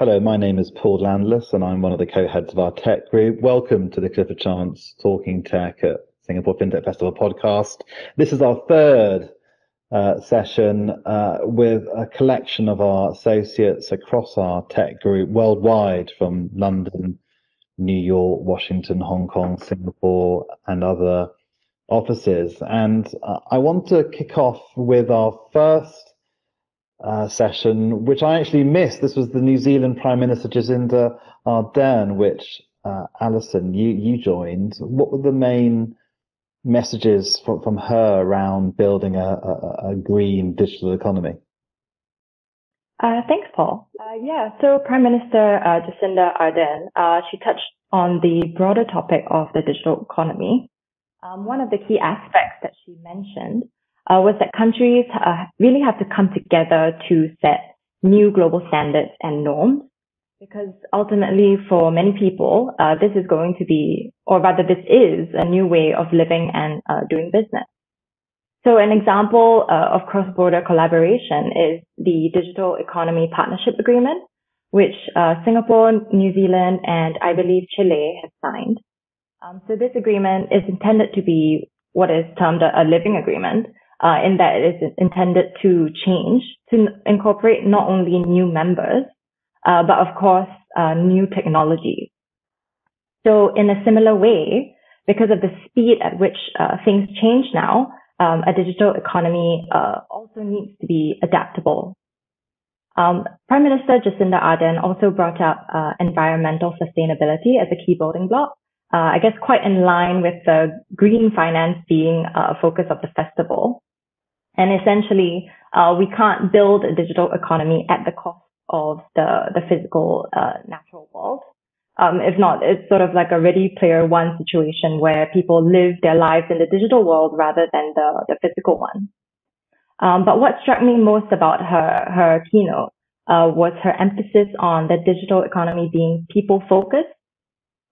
Hello, my name is Paul Landless, and I'm one of the co-heads of our tech group. Welcome to the Clifford Chance Talking Tech at Singapore FinTech Festival podcast. This is our third uh, session uh, with a collection of our associates across our tech group worldwide from London, New York, Washington, Hong Kong, Singapore, and other offices. And uh, I want to kick off with our first uh, session, which I actually missed. This was the New Zealand Prime Minister Jacinda Ardern, which uh, Allison, you you joined. What were the main messages from, from her around building a, a, a green digital economy? Uh, thanks, Paul. Uh, yeah, so Prime Minister uh, Jacinda Ardern, uh, she touched on the broader topic of the digital economy. Um, one of the key aspects that she mentioned uh, was that countries uh, really have to come together to set new global standards and norms because ultimately for many people, uh, this is going to be, or rather this is a new way of living and uh, doing business. So an example uh, of cross-border collaboration is the Digital Economy Partnership Agreement, which uh, Singapore, New Zealand, and I believe Chile have signed. Um, so this agreement is intended to be what is termed a, a living agreement, uh, in that it is intended to change to incorporate not only new members, uh, but of course, uh, new technologies. So in a similar way, because of the speed at which uh, things change now, um, a digital economy uh, also needs to be adaptable. Um, Prime Minister Jacinda Ardern also brought up uh, environmental sustainability as a key building block. Uh, I guess quite in line with the green finance being a focus of the festival. And essentially, we can't build a digital economy at the cost of the, the physical uh, natural world. Um, if not, it's sort of like a ready player one situation where people live their lives in the digital world rather than the, the physical one. Um, but what struck me most about her, her keynote uh, was her emphasis on the digital economy being people focused.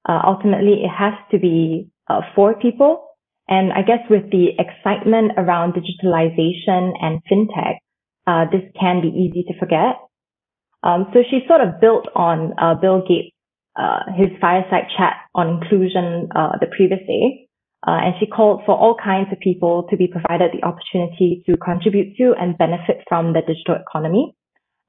Uh, ultimately, it has to be uh, for people. And I guess with the excitement around digitalization and fintech, uh, this can be easy to forget. Um, so she sort of built on uh, Bill Gates, uh, his fireside chat on inclusion uh, the previous day. Uh, and she called for all kinds of people to be provided the opportunity to contribute to and benefit from the digital economy.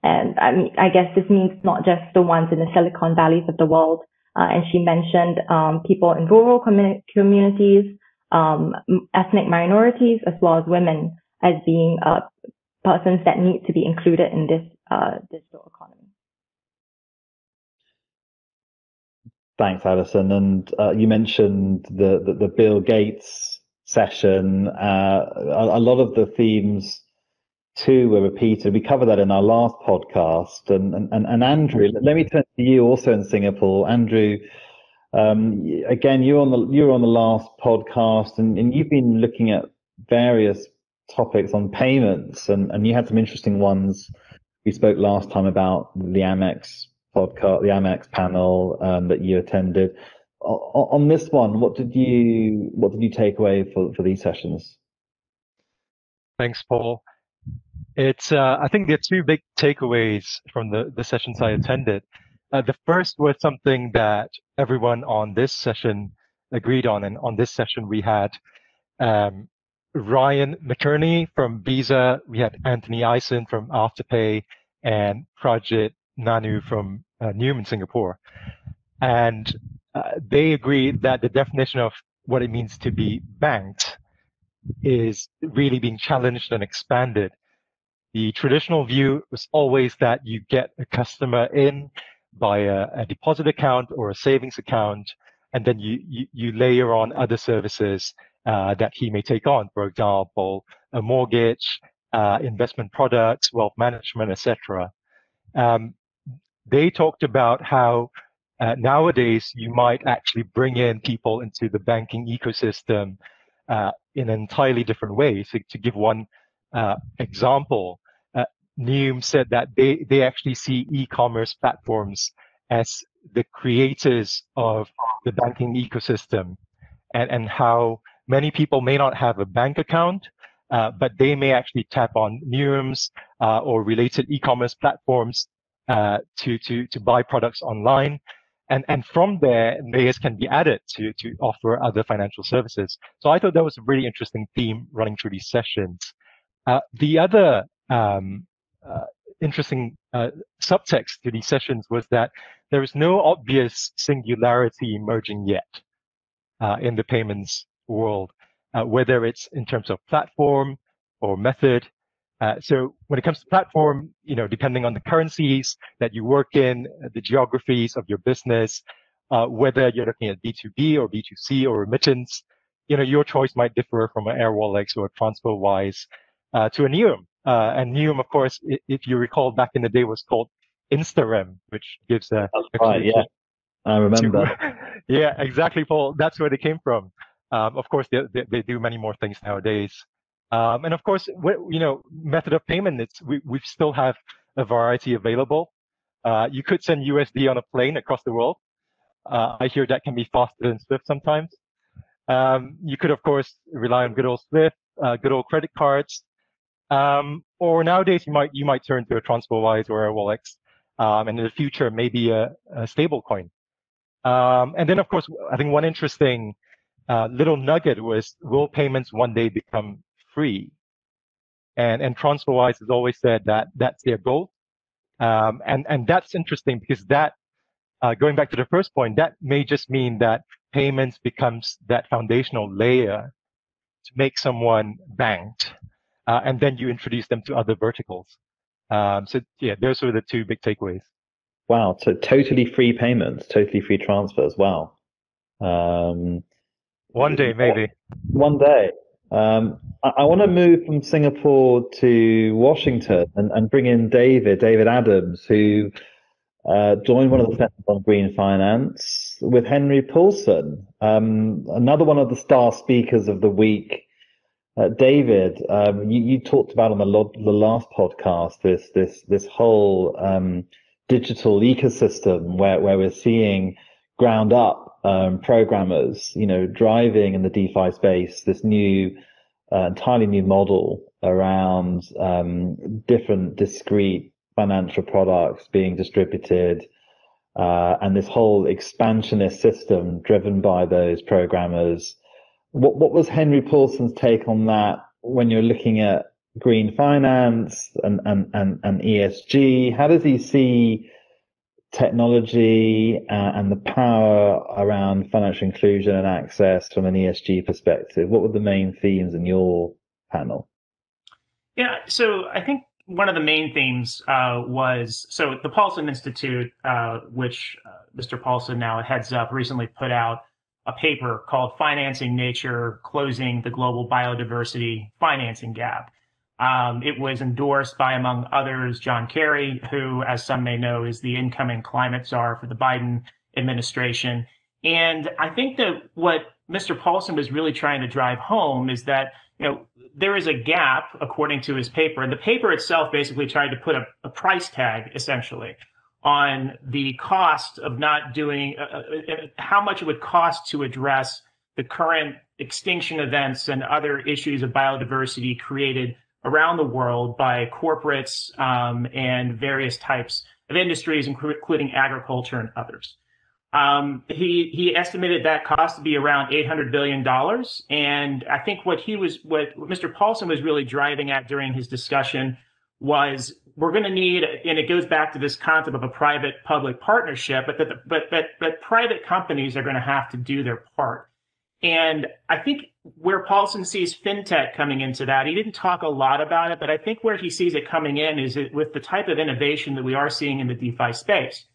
And I mean, I guess this means not just the ones in the Silicon Valleys of the world. Uh, and she mentioned um, people in rural commun- communities, um, ethnic minorities, as well as women as being uh, persons that need to be included in this uh, digital economy. Thanks, Allison. And uh, you mentioned the, the, the Bill Gates session. Uh, a, a, lot of the themes too were repeated. We covered that in our last podcast. And and, and Andrew, let me turn to you also in Singapore. Andrew, um, again, you're on the you're on the last podcast, and, and you've been looking at various topics on payments, and, and you had some interesting ones we spoke last time about the Amex podcast, the Amex panel um, that you attended. O- on this one, what did you what did you take away for, for these sessions? Thanks, Paul. It's uh, I think there are two big takeaways from the, the sessions I attended. Uh, the first was something that everyone on this session agreed on, and on this session we had um, Ryan McInerney from Visa. We had Anthony Eisen from Afterpay and Prajit Nanu from uh, Nium, Singapore. And uh, they agreed that the definition of what it means to be banked is really being challenged and expanded. The traditional view was always that you get a customer in by a, a deposit account or a savings account, and then you, you, you layer on other services uh, that he may take on. For example, a mortgage, uh, investment products, wealth management, etc. Um, they talked about how uh, nowadays you might actually bring in people into the banking ecosystem uh, in an entirely different way. So to give one uh, example, Nium said that they, they actually see e-commerce platforms as the creators of the banking ecosystem and, and how many people may not have a bank account, uh, but they may actually tap on Nium's uh, or related e-commerce platforms uh, to to to buy products online, and and from there layers can be added to to offer other financial services. So I thought that was a really interesting theme running through these sessions. Uh, the other um, uh, interesting uh, subtext to these sessions was that there is no obvious singularity emerging yet uh, in the payments world, uh, whether it's in terms of platform or method. Uh, so when it comes to platform, you know, depending on the currencies that you work in, the geographies of your business, uh, whether you're looking at B2B or B2C or remittance, you know, your choice might differ from an Airwallex or a TransferWise uh, to a Nium. Uh, and Nium, of course, if you recall, back in the day was called Instarem, which gives a. That's right, yeah. I remember. To, yeah, exactly, Paul. That's where they came from. Um, of course, they, they, they, do many more things nowadays. Um, and of course, you know, method of payment, it's, we, we still have a variety available. Uh, you could send USD on a plane across the world. Uh, I hear that can be faster than Swift sometimes. Um, you could, of course, rely on good old Swift, uh, good old credit cards. Um, or nowadays, you might you might turn to a TransferWise or a Wallex, um, and in the future, maybe a, a stable coin. Um, and then, of course, I think one interesting uh, little nugget was, will payments one day become free? And, and TransferWise has always said that that's their goal. Um, and, and that's interesting because that, uh, going back to the first point, that may just mean that payments becomes that foundational layer to make someone banked. Uh, and then you introduce them to other verticals. Um, so yeah, those are the two big takeaways. Wow. So totally free payments, totally free transfers. Wow. Um, one day, maybe. One day. Um, I, I want to move from Singapore to Washington and, and bring in David, David Adams, who uh, joined one of the sessions on green finance with Henry Paulson, um, another one of the star speakers of the week. Uh, David, um, you, you, talked about on the, lo- the last podcast this this this whole um, digital ecosystem where where we're seeing ground up um, programmers, you know, driving in the DeFi space this new, uh, entirely new model around um, different discrete financial products being distributed, uh, and this whole expansionist system driven by those programmers. What what was Henry Paulson's take on that when you're looking at green finance and and and, and ESG? How does he see technology uh, and the power around financial inclusion and access from an ESG perspective. What were the main themes in your panel? Yeah, so I think one of the main themes uh, was so the Paulson Institute, uh, which uh, Mr. Paulson now heads up, recently put out a paper called Financing Nature Closing the Global Biodiversity Financing Gap. Um, it was endorsed by, among others, John Kerry, who, as some may know, is the incoming climate czar for the Biden administration. And I think that what Mr. Paulson was really trying to drive home is that, you know, there is a gap, according to his paper. And the paper itself basically tried to put a, a price tag, essentially, on the cost of not doing, uh, uh, uh how much it would cost to address the current extinction events and other issues of biodiversity created around the world by corporates um, and various types of industries, including agriculture and others. Um, he he estimated that cost to be around eight hundred billion dollars, and I think what he was what Mr. Paulson was really driving at during his discussion was we're going to need, and it goes back to this concept of a private-public partnership, but that but but but private companies are going to have to do their part. And I think where Paulson sees fintech coming into that, he didn't talk a lot about it, but I think where he sees it coming in is it, with the type of innovation that we are seeing in the DeFi space.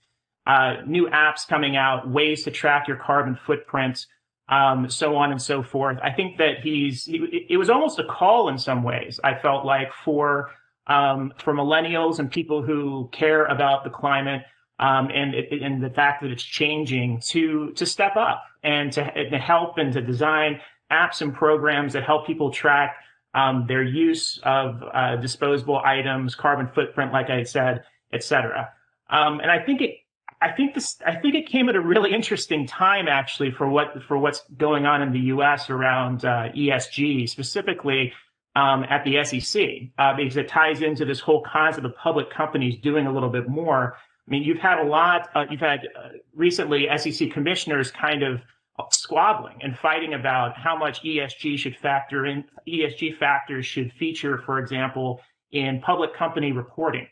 Uh, new apps coming out, ways to track your carbon footprint, um, so on and so forth. I think that he's, he, it was almost a call in some ways, I felt like, for, um, for millennials and people who care about the climate um, and, and the fact that it's changing to, to step up and to, to help and to design apps and programs that help people track um, their use of uh, disposable items, carbon footprint, like I said, et cetera. Um, and I think it, I think this, I think it came at a really interesting time actually for what for what's going on in the U.S. around uh, ESG, specifically um, at the SEC, uh, because it ties into this whole concept of public companies doing a little bit more I mean, you've had a lot, uh, you've had uh, recently SEC commissioners kind of squabbling and fighting about how much ESG should factor in, ESG factors should feature, for example, in public company reporting.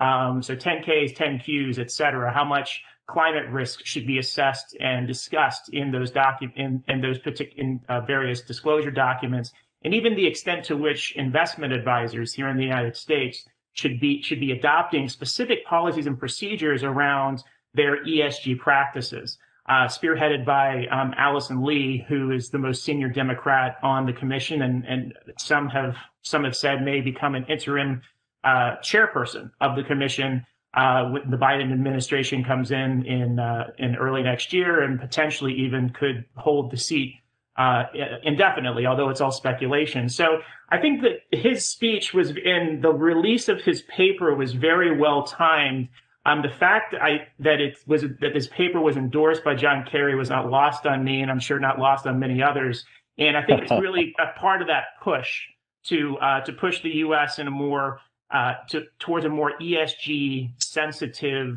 Um, so 10Ks, 10Qs, et cetera, how much climate risk should be assessed and discussed in those docu- in, in those particular in uh, various disclosure documents, and even the extent to which investment advisors here in the United States should be should be adopting specific policies and procedures around their ESG practices. Uh, spearheaded by um, Allison Lee, who is the most senior Democrat on the commission, and, and some have some have said may become an interim uh, chairperson of the commission uh, when the Biden administration comes in in uh, in early next year and potentially even could hold the seat uh, indefinitely, although it's all speculation. So I think that his speech was in the release of his paper was very well timed. Um, the fact that I that it was that this paper was endorsed by John Kerry was not lost on me, and I'm sure not lost on many others. And I think it's really a part of that push to uh, to push the U.S. in a more uh, to, towards a more ESG sensitive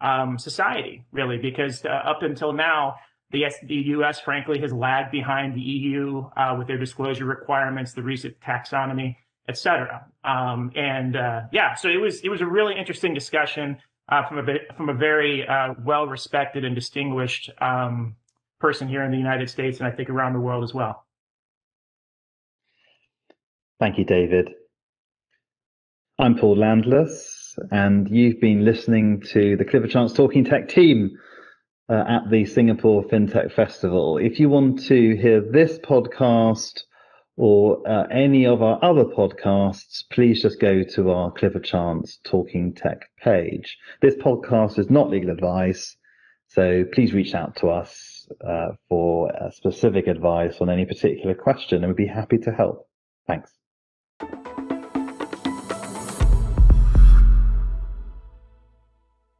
um, society, really, because uh, up until now, the, the U.S. frankly has lagged behind the EU uh, with their disclosure requirements, the recent taxonomy, et cetera. Um, and uh, yeah, so it was it was a really interesting discussion uh, from a from a very uh, well respected and distinguished um, person here in the United States, and I think around the world as well. Thank you, David. I'm Paul Landless, and you've been listening to the Clifford Chance Talking Tech team uh, at the Singapore FinTech Festival. If you want to hear this podcast or uh, any of our other podcasts, please just go to our Clifford Chance Talking Tech page. This podcast is not legal advice, so please reach out to us uh, for specific advice on any particular question, and we'd be happy to help. Thanks.